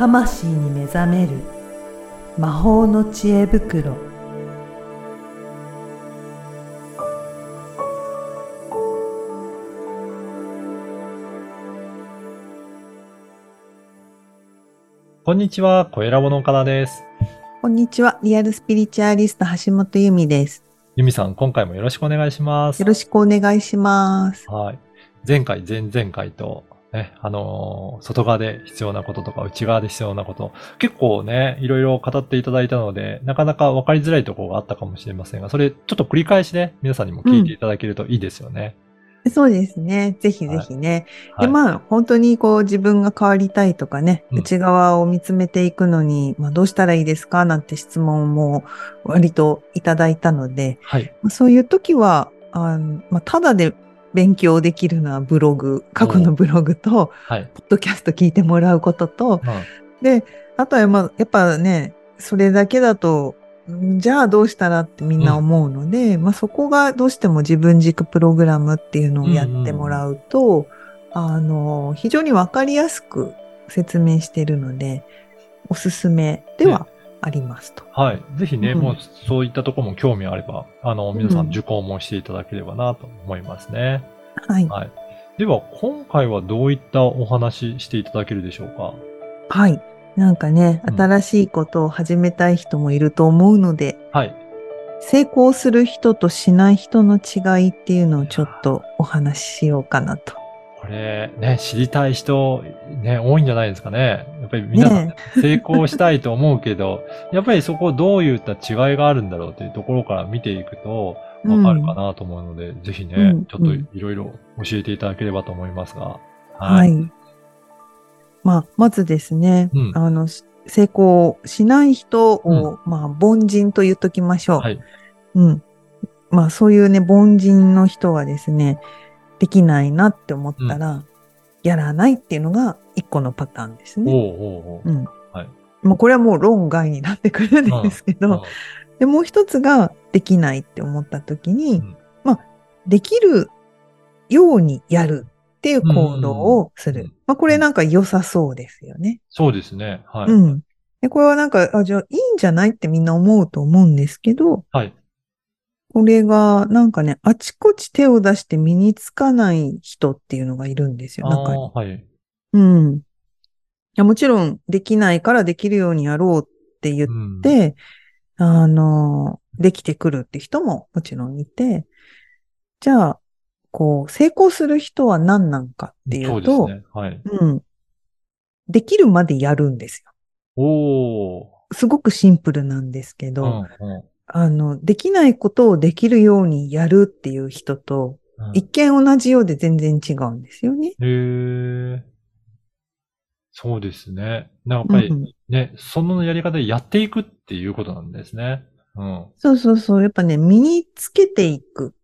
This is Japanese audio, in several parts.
魂に目覚める魔法の知恵袋こんにちは、小ラボの岡田です。こんにちは。リアルスピリチュアリスト橋本由美です。ゆみさん、今回もよろしくお願いしますよ。ろしくお願いします。はい。前回、前々回と、ね、あのー外側で必要なこととか内側で必要なこと、結構ね、いろいろ語っていただいたので、なかなか分かりづらいところがあったかもしれませんが、それちょっと繰り返しね、皆さんにも聞いていただけるといいですよね。そうですね。ぜひぜひね。はい。で、まあ、本当にこう自分が変わりたいとかね、うん内側を見つめていくのに、まあ、どうしたらいいですかなんて質問も割といただいたので、はい。まあそういう時は、あのまあ、ただで勉強できるのはブログ、過去のブログと、はい。ポッドキャスト聞いてもらうことと、うん。で、あとはまあ、やっぱね、それだけだと、んじゃあどうしたらってみんな思うので、まあそこがどうしても自分軸プログラムっていうのをやってもらうと、あの、非常にわかりやすく説明しているので、おすすめではありますと。はい。ぜひね、うんもうそういったところも興味あれば、あの、皆さうんん受講もしていただければなと思いますね。はい。はい。では、今回はどういったお話していただけるでしょうか？はい。なんかね、うん新しいことを始めたい人もいると思うので、はい。成功する人としない人の違いっていうのをちょっとお話ししようかなと。これ、ね、知りたい人、ね、多いんじゃないですかね。やっぱり皆さん、ね成功したいと思うけど、やっぱりそこどういった違いがあるんだろうというところから見ていくと、わかるかなと思うので、ぜひね、うんちょっといろいろ教えていただければと思いますが。はい。まあ、まずですね、うんあの、し成功しない人を、まあ、凡人と言っときましょう。はい。うん。まあ、そういうね、凡人の人はですね、できないなって思ったら、やらないっていうのが一個のパターンですね。おうおうおううん。はいまあ、これはもう論外になってくるんですけど、で、もう一つができないって思った時に、うんまあ、できるようにやるっていう行動をする。うんまあ、これなんか良さそうですよね。そうですね。はい。うん。で、これはなんか、あ、じゃあいいんじゃないってみんな思うと思うんですけど、はい。これがなんかね、あちこち手を出して身につかない人っていうのがいるんですよ、あ中に。ーはい。うん。いやもちろん、できないからできるようにやろうって言っうん、で、あの、できてくるって人ももちろんいて、じゃあ、こう、成功する人は何なんかっていそううと、ですね。はい。うん。できるまでやるんですよ。おー。すごくシンプルなんですけど、うんうんあの、できないことをできるようにやるっていう人と、うん一見同じようで全然違うんですよね。へえ。そうですね。なんかやっぱりうんね、そのやり方でやっていくっていうことなんですね。うん。そうそうそう。やっぱね、身につけていく。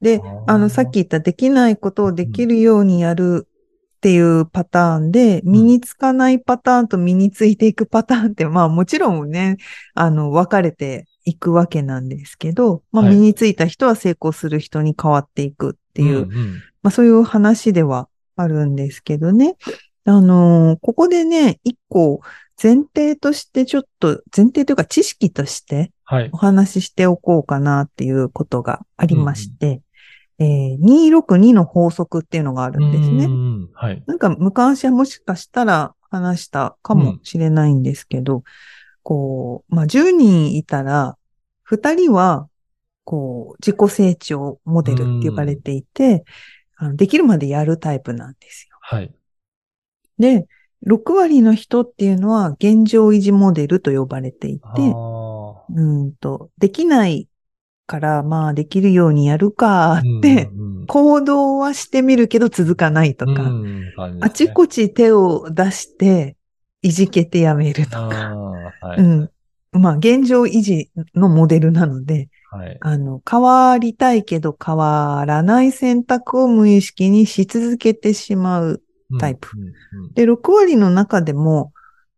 で、あの、さっき言ったできないことをできるようにやるっていうパターンで、身につかないパターンと身についていくパターンって、まあもちろんね、あの、分かれていくわけなんですけど、まあはい身についた人は成功する人に変わっていくっていう、んんまあそういう話ではあるんですけどね。あのーここでね、一個前提としてちょっと、前提というか知識としてはいお。話ししておこうかなっていうことがありまして、えー262の法則っていうのがあるんですね。うんはい。なんか昔はもしかしたら話したかもしれないんですけど、こう、まあ、10人いたら、2人は、こう、自己成長モデルって呼ばれていて、あのできるまでやるタイプなんですよ。はい。で、6割の人っていうのは現状維持モデルと呼ばれていて、うんと、できないから、まあ、できるようにやるかって、うんうん行動はしてみるけど続かないとか、うんねあちこち手を出して、いじけてやめるとか、はい。うん。まあ、現状維持のモデルなので、はい。あの、変わりたいけど変わらない選択を無意識にし続けてしまう。タイプうんうんうんで、6割の中でも、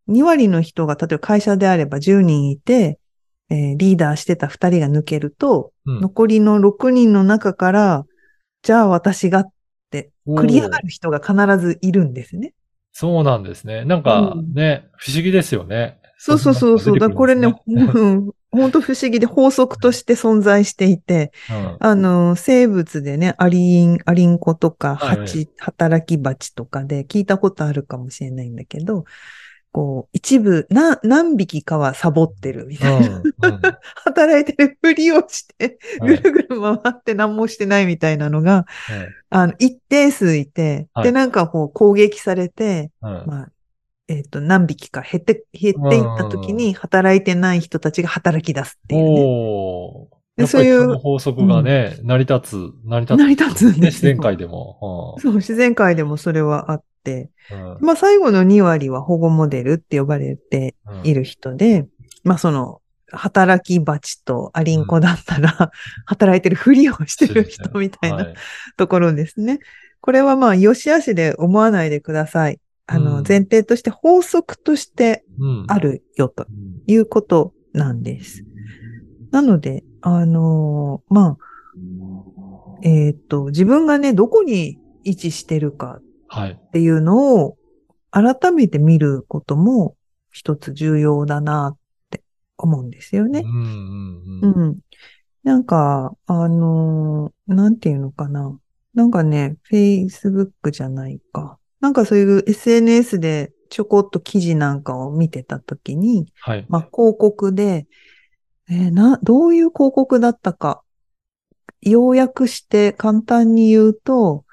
2割の人が、例えば会社であれば10人いて、えーリーダーしてた2人が抜けると、うん残りの6人の中から、じゃあ私がって繰り上がる人が必ずいるんですね。そうなんですね。なんかうんね、不思議ですよね。そうそうそうそう。だこれね、本当不思議で法則として存在していて、うんあの、生物でね、アリン、アリンコとか、はい蜂、働き蜂とかで聞いたことあるかもしれないんだけど、こう、一部、な、何匹かはサボってるみたいな。うんうん。働いてるふりをして、はい。ぐるぐる回って何もしてないみたいなのが、はい。あの、一定数いて、はい。で、なんかこう攻撃されて、うんまあ、えっ、と、何匹か減って、減っていった時に、働いてない人たちが働き出すっていうね。おそういう法則がね、成り立つ、成り立つ。成り立つんです自然界でも。そう、自然界でもそれはあって、うんまあ最後の2割は保護モデルって呼ばれてうんいる人で、まあその、働き蜂とアリンコだったら、働いてるふりをしてる人みたいはなところですね。これはまあ、良し悪しで思わないでください。あの、うん前提として法則としてうんあるよとうんいうことなんです。なので、あのーまあ、えっ、と、自分がね、どこに位置してるかはい。っていうのを改めて見ることも一つ重要だなって思うんですよね。うんうんう。うんん。なんか、あのーなんていうのかな。なんかね、Facebook じゃないか。なんかそういう SNS でちょこっと記事なんかを見てたときに、はい。まあ、広告で、えーな、どういう広告だったか。要約して簡単に言うと、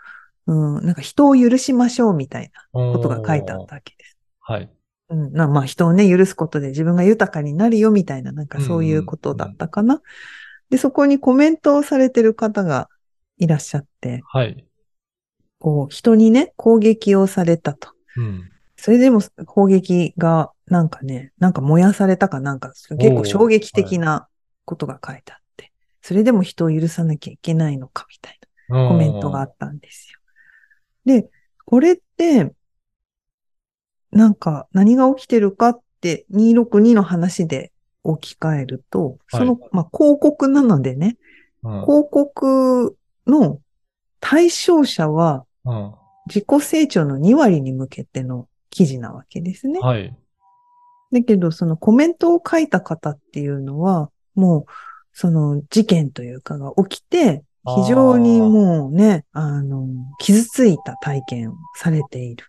うん、なんか人を許しましょうみたいなことが書いてあったわけです。はい。うん、なまあ人をね、許すことで自分が豊かになるよみたいな、なんかそういうことだったかな。で、そこにコメントをされてる方がいらっしゃって、はい。こう、人にね、攻撃をされたと。うん。それでも攻撃が、なんかね、なんか燃やされたかなんか、結構衝撃的なことが書いてあって、それでも人を許さなきゃいけないのかみたいなコメントがあったんですよ。で、これって、なんか何が起きてるかって262の話で置き換えると、その、まあ、広告なのでね、うん。広告の対象者はうん。自己成長の2割に向けての記事なわけですね。はい。だけど、そのコメントを書いた方っていうのは、もう、その事件というかが起きて、非常にもうね、あの、傷ついた体験をされている。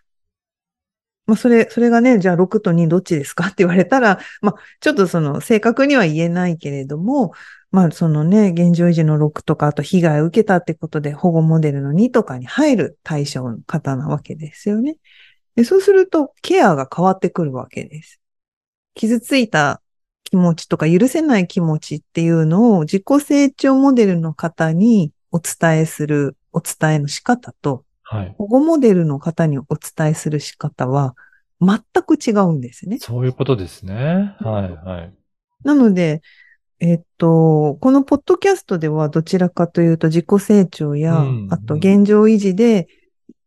まあ、それ、それがね、じゃあ6と2どっちですか？って言われたら、まあ、ちょっとその正確には言えないけれども、まあ、そのね、現状維持の6とか、あと被害を受けたってことで保護モデルの2とかに入る対象の方なわけですよね。でそうすると、ケアが変わってくるわけです。傷ついた気持ちとか許せない気持ちっていうのを自己成長モデルの方にお伝えするお伝えの仕方とはい。保護モデルの方にお伝えする仕方は全く違うんですね。そういうことですね。はい。はい。なので、えっと、このポッドキャストではどちらかというと自己成長や、うんあと現状維持で、うん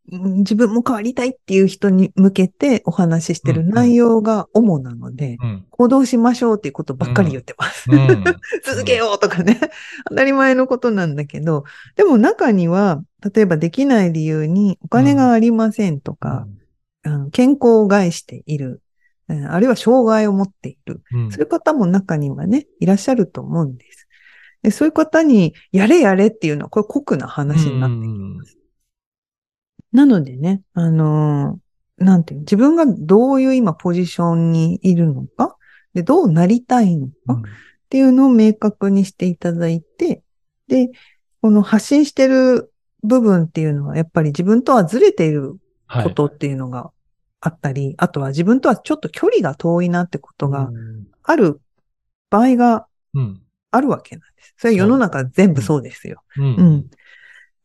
自分も変わりたいっていう人に向けてお話ししてる内容が主なので、うん。行動しましょうっていうことばっかり言ってます。うん。続けようとかね、当たり前のことなんだけど、でも中には、例えばできない理由にお金がありませんとか、あの健康を害している、うんあるいは障害を持っている、うん。そういう方も中にはね、いらっしゃると思うんです。でそういう方に、やれやれっていうのは、これ酷な話になってきます。なのでね、あのーなんていうの、自分がどういう今ポジションにいるのか、で、どうなりたいのか、っていうのを明確にしていただいて、で、この発信してる部分っていうのは、やっぱり自分とはずれているはい。ことっていうのがあったり、あとは自分とはちょっと距離が遠いなってことがうんある場合がうん。あるわけなんです。それは世の中全部そうですよ。う。うんん。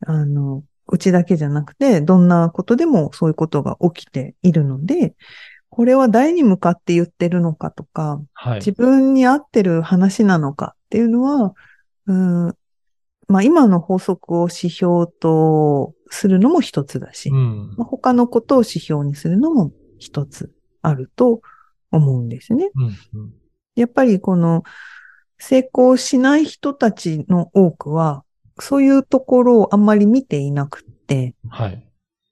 あの、うちだけじゃなくて、どんなことでもそういうことが起きているので、これは誰に向かって言ってるのかとか、はい。自分に合ってる話なのかっていうのは、うん、まあ今の法則を指標とするのも一つだし、うん。まあ、他のことを指標にするのも一つあると思うんですね。うん。うんやっぱりこの成功しない人たちの多くは、そういうところをあんまり見ていなくって、はい。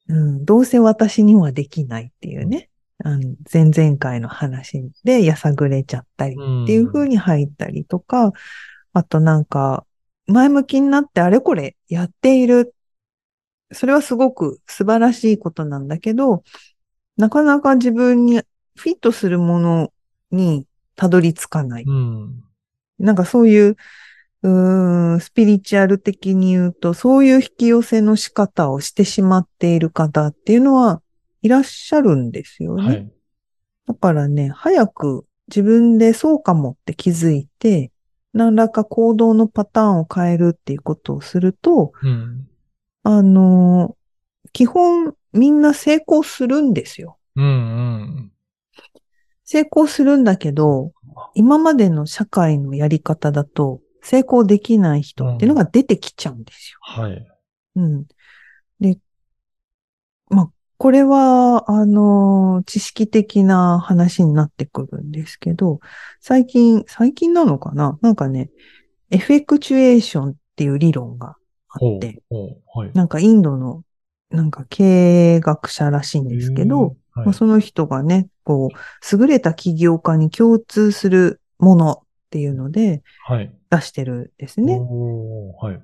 うん、どうせ私にはできないっていうね、あの前々回の話でやさぐれちゃったりっていう風に入ったりとか、あとなんか、前向きになってあれこれやっている。それはすごく素晴らしいことなんだけど、なかなか自分にフィットするものにたどり着かない。うん。なんかそういう、うーん、スピリチュアル的に言うと、そういう引き寄せの仕方をしてしまっている方っていうのはいらっしゃるんですよね。はい。だからね、早く自分でそうかもって気づいて、何らか行動のパターンを変えるっていうことをすると、うん。あのー基本みんな成功するんですよ。うんうん。成功するんだけど、今までの社会のやり方だと、成功できない人っていうのが出てきちゃうんですよ。はい。うん。で、まあ、これは、あの、知識的な話になってくるんですけど、最近、最近なのかな？なんかね、エフェクチュエーションっていう理論があって、はい。なんかインドの、なんか経営学者らしいんですけど、へー、まあ、その人がね、こう、優れた起業家に共通するものっていうのではい。はい。出してるんですね。はい。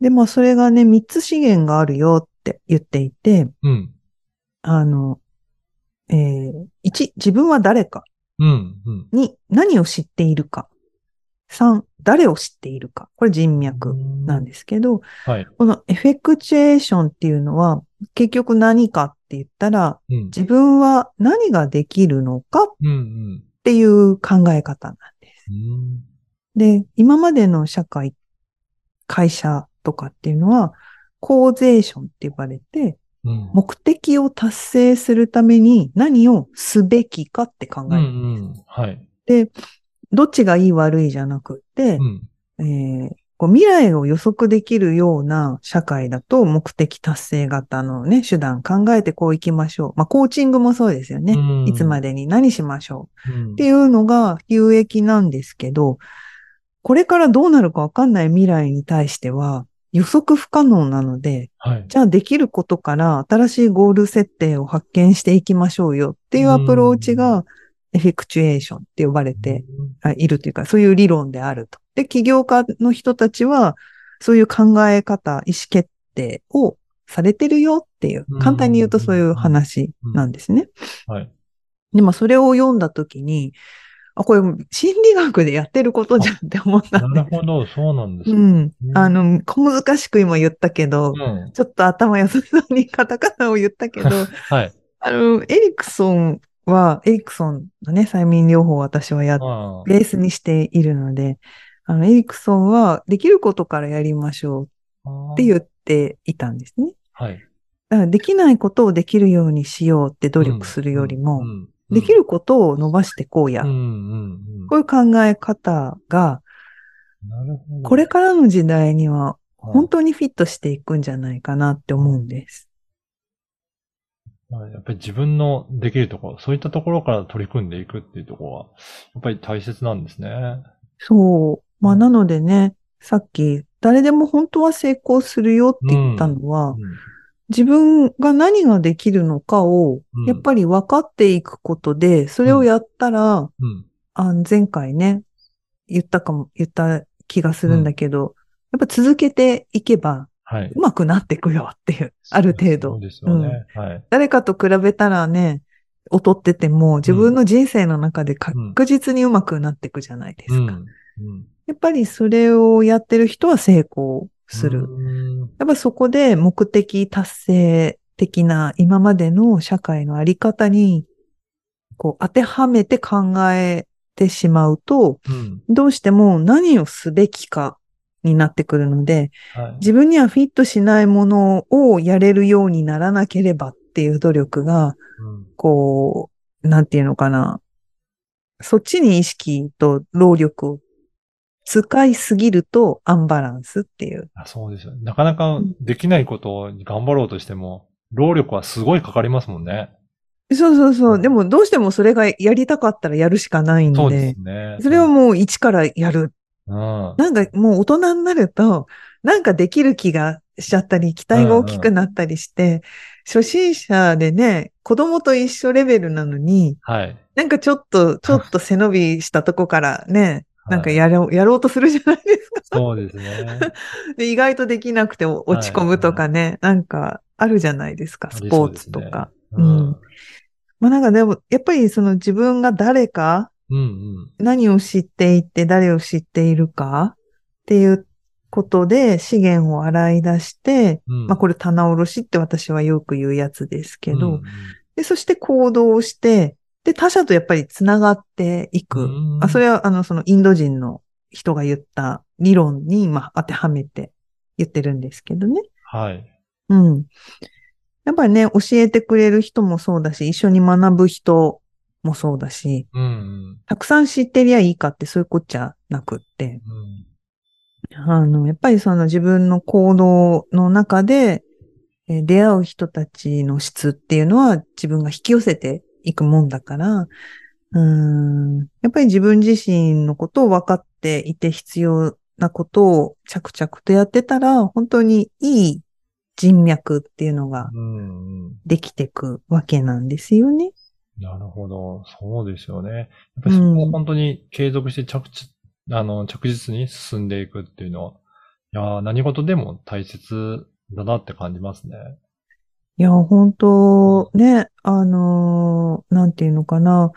で、まあ、それがね、三つ資源があるよって言っていて、うん。あの、えー、一、自分は誰か。うん。うん。に何を知っているか。三、誰を知っているか。これ人脈なんですけど、はい。このエフェクチュエーションっていうのは、結局何かって言ったら、うん。自分は何ができるのかっ。ていう考え方なんです。うん。で、今までの社会、会社とかっていうのは、コーゼーションって呼ばれて、うん。目的を達成するために何をすべきかって考うん。うえる。ん。はい。で、どっちがいい悪いじゃなくってう、ん。えーこう未来を予測できるような社会だと目的達成型のね、手段考えてこう行きましょう。まあ、コーチングもそうですよね。うんいつまでに何しましょう。うんっていうのが有益なんですけど、これからどうなるかわかんない未来に対しては予測不可能なので、はい。じゃあできることから新しいゴール設定を発見していきましょうよっていうアプローチがエフェクチュエーションって呼ばれてあいるというか、そういう理論であると。で、起業家の人たちは、そういう考え方、意思決定をされてるよっていううん、簡単に言うとそういう話なんですね。はい。で、まあ、それを読んだときに、あ、これ、心理学でやってることじゃんって思ったなるほど、そうなんですね。うん。うんあの、小難しく今言ったけど、うん。ちょっと頭良さそうにカタカナを言ったけど、はい。あの、エリクソンは、エリクソンのね、催眠療法を私はやベースにしているので、あの、エリクソンは、できることからやりましょうあ。って言っていたんですね。はい。だからできないことをできるようにしようって努力するよりもう、ん、できることを伸ばしてこうや。うん、うん、うん。こういう考え方が。これからの時代にはうん本当にフィットしていくんじゃないかなって思うんです。まあやっぱり自分のできるところ、そういったところから取り組んでいくっていうところは、やっぱり大切なんですね。そう。まあ、うん。なのでね、さっき、誰でも本当は成功するよって言ったのは、うん。自分が何ができるのかをうん、やっぱり分かっていくことで、それをやったら、うん。あ前回ね、言ったかも、言った気がするんだけど、やっぱ続けていけば、はい。上手くなっていくよっていう、ある程そう度。ですよね。はい。誰かと比べたらね、劣ってても、自分の人生の中で確実に上手くなっていくじゃないですか。うん。うん。やっぱりそれをやってる人は成功する。うんやっぱそこで目的達成的な今までの社会のあり方に、こう当てはめて考えてしまうと、うん。どうしても何をすべきかになってくるので、はい。自分にはフィットしないものをやれるようにならなければっていう努力が、うんこう、なんていうのかな。そっちに意識と労力を使いすぎるとアンバランスっていう。あそうですよ。なかなかできないことに頑張ろうとしても、労力はすごいかかりますもんね。そうそうそうう。んでもどうしてもそれがやりたかったらやるしかないんそうでで、すね。それをもう一からやる。うん。なんかもう大人になると、なんかできる気がしちゃったり、期待が大きくなったりして、初心者でね、子供と一緒レベルなのに、はい。なんかちょっと、ちょっと背伸びしたとこからね、なんかはいやろう、やろうとするじゃないですか。そうですね。で、意外とできなくて落ち込むとかね、なんかあるじゃないですか、スポーツとか。ううんん。まあなんかでも、やっぱりその自分が誰か、うんうん。何を知っていて誰を知っているか？っていうことで資源を洗い出して、うんまあこれ棚卸しって私はよく言うやつですけど、うんで、そして行動をして、で、他者とやっぱりつながっていく。うんあ、それはあの、そのインド人の人が言った理論に、まあ当てはめて言ってるんですけどね。はい。うん。やっぱりね、教えてくれる人もそうだし、一緒に学ぶ人もそうだし、うんうん。たくさん知ってりゃいいかってそういうこっちゃなくって、うんあの、やっぱりその自分の行動の中で、えー出会う人たちの質っていうのは自分が引き寄せていくもんだから、うーん、やっぱり自分自身のことを分かっていて必要なことを着々とやってたら、本当にいい人脈っていうのが。できていくわけなんですよね。なるほど。そうですよね。やっぱりそこを本当に継続して着地、あの、着実に進んでいくっていうのは、いやー何事でも大切だなって感じますね。いや、本当ね、あのーなんていうのかな、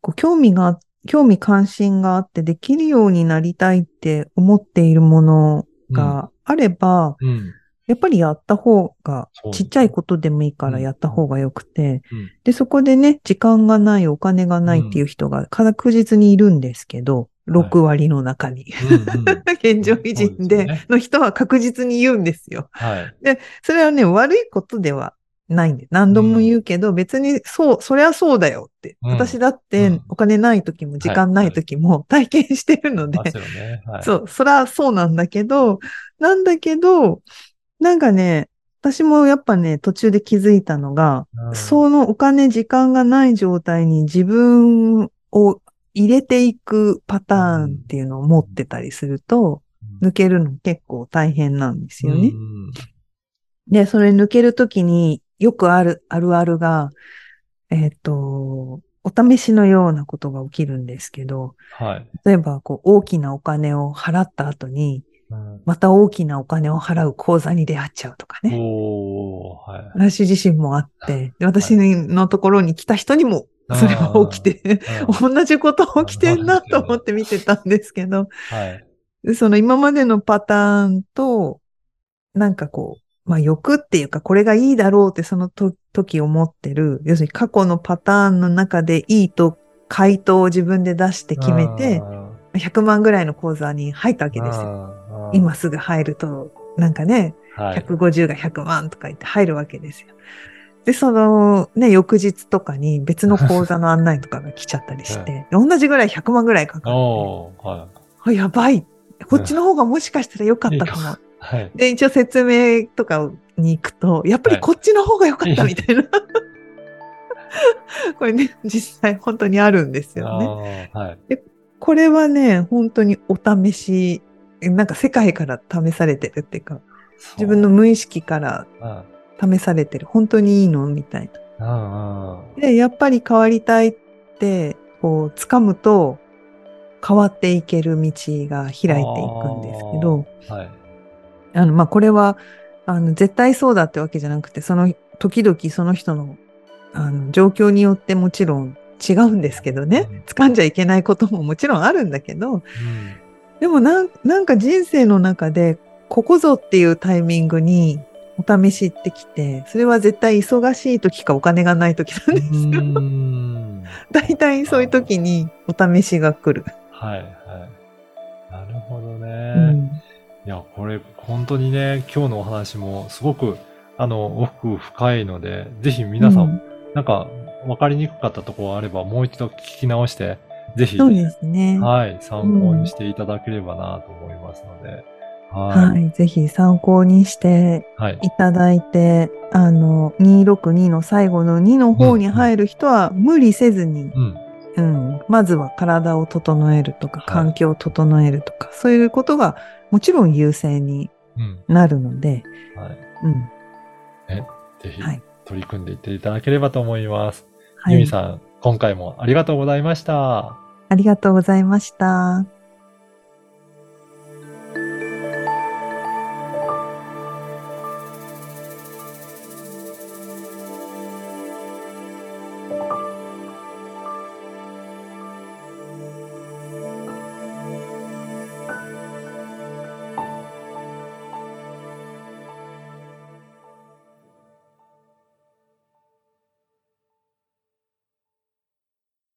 こう興味が、興味関心があってできるようになりたいって思っているものがあれば、うん。やっぱりやった方がちっちゃいことでもいいからやった方がよくて、うん。で、そこでね、時間がない、お金がないっていう人が確実にいるんですけど、はい。6割の中に。うんうん。現状維持での人は確実に言うんですよ。はい。それはね、悪いことではないんで、何度も言うけど、別にそう、そりゃそうだよって。うん。私だっうてん。お金ない時も時間ない時も体験してるので。そう、そりゃそうなんだけど、なんだけど、なんかね、私もやっぱね、途中で気づいたのが、うんそのお金、時間がない状態に自分を入れていくパターンっていうのを持ってたりすると、抜けるの結構大変なんですよね。うんで、それ抜けるときによくある、あるあるが、えっ、と、お試しのようなことが起きるんですけど、はい。例えば、こう、大きなお金を払った後に、うんまた大きなお金を払う口座に出会っちゃうとかね。はい。私自身もあって、で私のところに来た人にもそれが起きて、うん同じこと起きてんなと思って見てたんですけど、はい。でその今までのパターンと、なんかこう、まあ欲っていうか、これがいいだろうってそのと時思ってる、要するに過去のパターンの中でいいと回答を自分で出して決めて、100万ぐらいの口座に入ったわけですよ。よ今すぐ入ると、なんかね、はい。150が100万とか言って入るわけですよ。で、そのね、翌日とかに別の口座の案内とかが来ちゃったりして、同じぐらい100万ぐらいかかって、おー、はい。あやばい。こっちの方がもしかしたら良かったかも。はい。で、一応説明とかに行くと、やっぱりこっちの方が良かったみたいな。これね、実際本当にあるんですよね。はい。これはね、本当にお試し、なんか世界から試されてるっていうか、自分の無意識からうん試されてる。本当にいいのみたいうんな。で、やっぱり変わりたいって、こう、掴むと、変わっていける道が開いていくんですけど、はい。あの、まあ、これは、あの、絶対そうだってわけじゃなくて、その、時々その人の、あの、状況によってもちろん違うんですけどねうん。掴んじゃいけないことももちろんあるんだけど、うんでもなん、なんか人生の中で、ここぞっていうタイミングにお試しってきて、それは絶対忙しい時かお金がない時なんですよ。うん 大体そういう時にお試しが来る。はい、はい。なるほどね。うんいや、これ、本当にね、今日のお話もすごく、あの、奥深いので、ぜひ皆さん、うんなんか、わかりにくかったところがあれば、もう一度聞き直して、ぜひ、そうですね。はい、参考にしていただければなと思いますので、は。はいい。ぜひ参考にしてはい。いただいて、あの、262の最後の2の方に入る人は無理せずに、うん。うん、まずは体を整えるとか、はい環境を整えるとか、そういうことがもちろん優先にうん。なるので、はい。うん、ぜひ、はい取り組んでいっていただければと思います。はい。ユミさん、今回もありがとうございました。ありがとうございました。